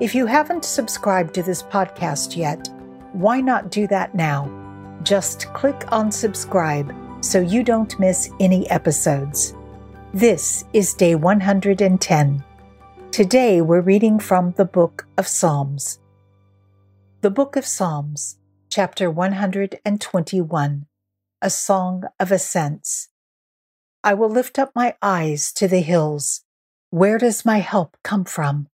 If you haven't subscribed to this podcast yet, why not do that now? Just click on subscribe so you don't miss any episodes. This is day 110. Today we're reading from the book of Psalms. The book of Psalms, chapter 121, a song of ascents. I will lift up my eyes to the hills. Where does my help come from?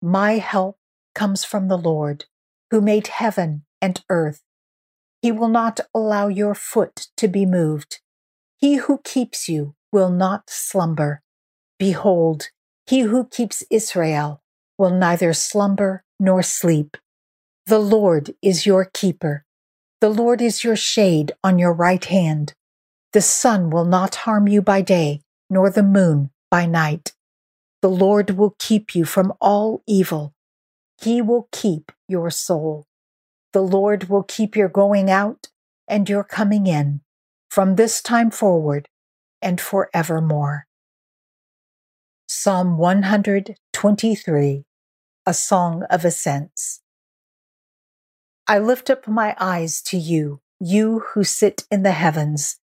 My help comes from the Lord, who made heaven and earth. He will not allow your foot to be moved. He who keeps you will not slumber. Behold, he who keeps Israel will neither slumber nor sleep. The Lord is your keeper. The Lord is your shade on your right hand. The sun will not harm you by day, nor the moon by night. The Lord will keep you from all evil. He will keep your soul. The Lord will keep your going out and your coming in from this time forward and forevermore. Psalm 123, a song of ascents. I lift up my eyes to you, you who sit in the heavens.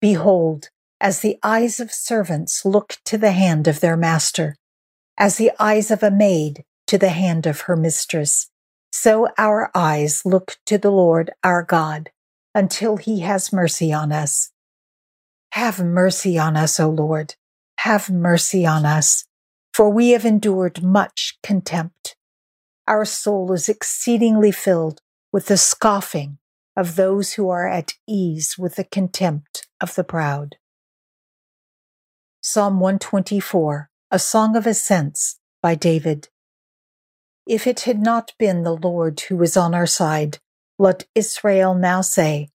Behold, as the eyes of servants look to the hand of their master, as the eyes of a maid to the hand of her mistress, so our eyes look to the Lord our God until he has mercy on us. Have mercy on us, O Lord. Have mercy on us, for we have endured much contempt. Our soul is exceedingly filled with the scoffing of those who are at ease with the contempt of the proud. Psalm 124, a song of ascents by David. If it had not been the Lord who was on our side, let Israel now say,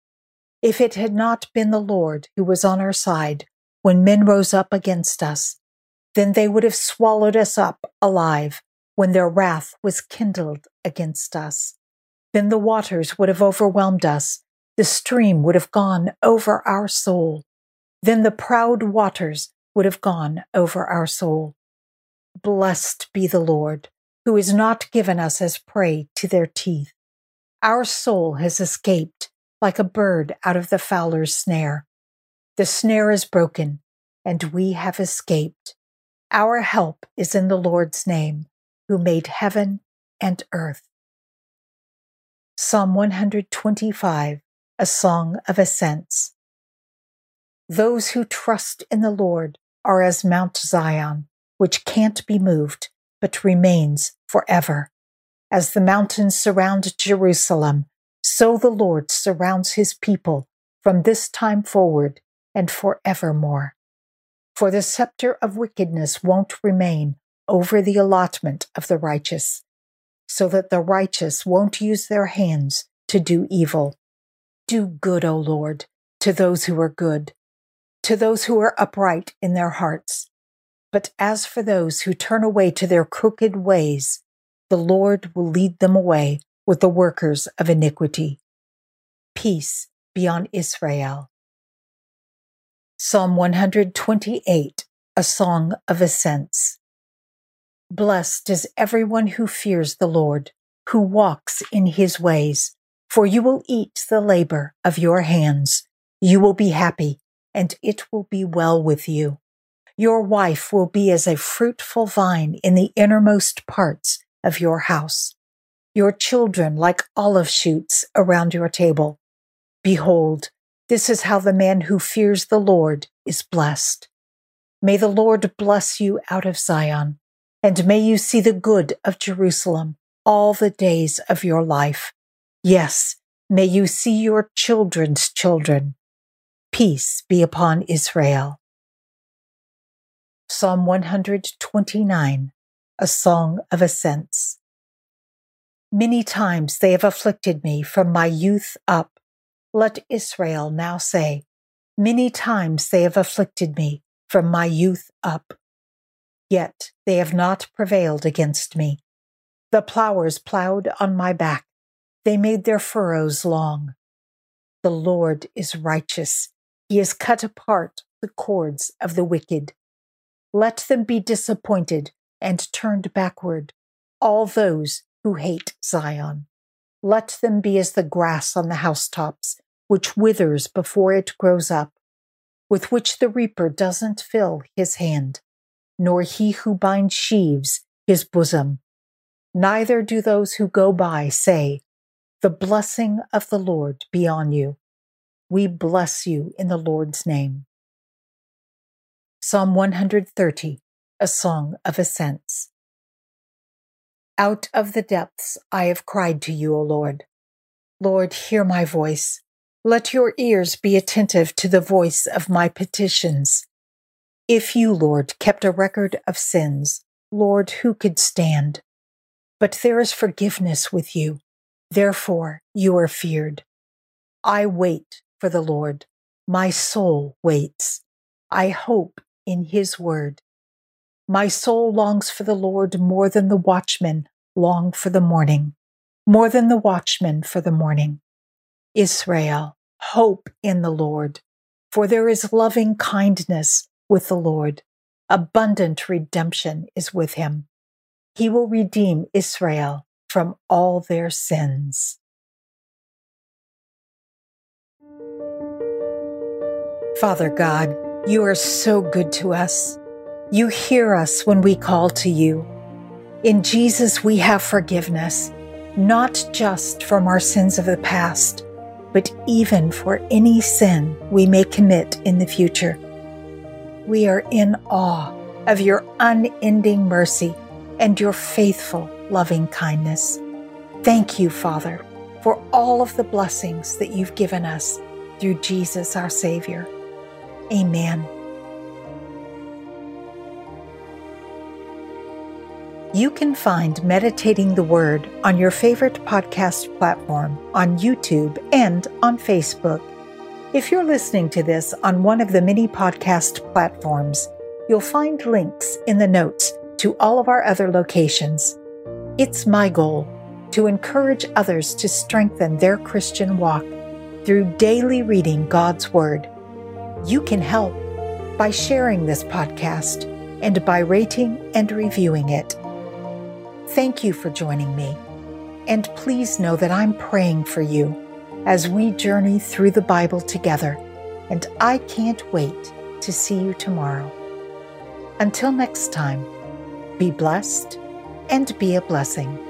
if it had not been the Lord who was on our side when men rose up against us, then they would have swallowed us up alive when their wrath was kindled against us. Then the waters would have overwhelmed us, the stream would have gone over our soul. Then the proud waters would have gone over our soul. Blessed be the Lord, who has not given us as prey to their teeth. Our soul has escaped like a bird out of the fowler's snare. The snare is broken, and we have escaped. Our help is in the Lord's name, who made heaven and earth. Psalm 125, a song of ascents. Those who trust in the Lord are as Mount Zion, which can't be moved, but remains forever. As the mountains surround Jerusalem, so the Lord surrounds his people from this time forward and forevermore. For the scepter of wickedness won't remain over the allotment of the righteous, so that the righteous won't use their hands to do evil. Do good, O Lord, to those who are good, to those who are upright in their hearts. But as for those who turn away to their crooked ways, the Lord will lead them away with the workers of iniquity. Peace be on Israel. Psalm 128, a song of ascents. Blessed is everyone who fears the Lord, who walks in his ways, for you will eat the labor of your hands. You will be happy, and it will be well with you. Your wife will be as a fruitful vine in the innermost parts of your house your children like olive shoots around your table. Behold, this is how the man who fears the Lord is blessed. May the Lord bless you out of Zion, and may you see the good of Jerusalem all the days of your life. Yes, may you see your children's children. Peace be upon Israel. Psalm 129, a song of ascents. Many times they have afflicted me from my youth up. Let Israel now say, Many times they have afflicted me from my youth up. Yet they have not prevailed against me. The plowers plowed on my back. They made their furrows long. The Lord is righteous. He has cut apart the cords of the wicked. Let them be disappointed and turned backward, all those who hate Zion. Let them be as the grass on the housetops, which withers before it grows up, with which the reaper doesn't fill his hand, nor he who binds sheaves his bosom. Neither do those who go by say, The blessing of the Lord be on you. We bless you in the Lord's name. Psalm 130, a song of ascents. Out of the depths I have cried to you, O Lord. Lord, hear my voice. Let your ears be attentive to the voice of my petitions. If you, Lord, kept a record of sins, Lord, who could stand? But there is forgiveness with you. Therefore, you are feared. I wait for the Lord. My soul waits. I hope in his word. My soul longs for the Lord more than the watchmen long for the morning, more than the watchmen for the morning. Israel, hope in the Lord, for there is loving kindness with the Lord. Abundant redemption is with him. He will redeem Israel from all their sins. Father God, you are so good to us. You hear us when we call to you. In Jesus, we have forgiveness, not just from our sins of the past, but even for any sin we may commit in the future. We are in awe of your unending mercy and your faithful loving kindness. Thank you, Father, for all of the blessings that you've given us through Jesus our Savior. Amen. You can find Meditating the Word on your favorite podcast platform, on YouTube, and on Facebook. If you're listening to this on one of the many podcast platforms, you'll find links in the notes to all of our other locations. It's my goal to encourage others to strengthen their Christian walk through daily reading God's Word you can help by sharing this podcast and by rating and reviewing it. Thank you for joining me, and please know that I'm praying for you as we journey through the Bible together, and I can't wait to see you tomorrow. Until next time, be blessed and be a blessing.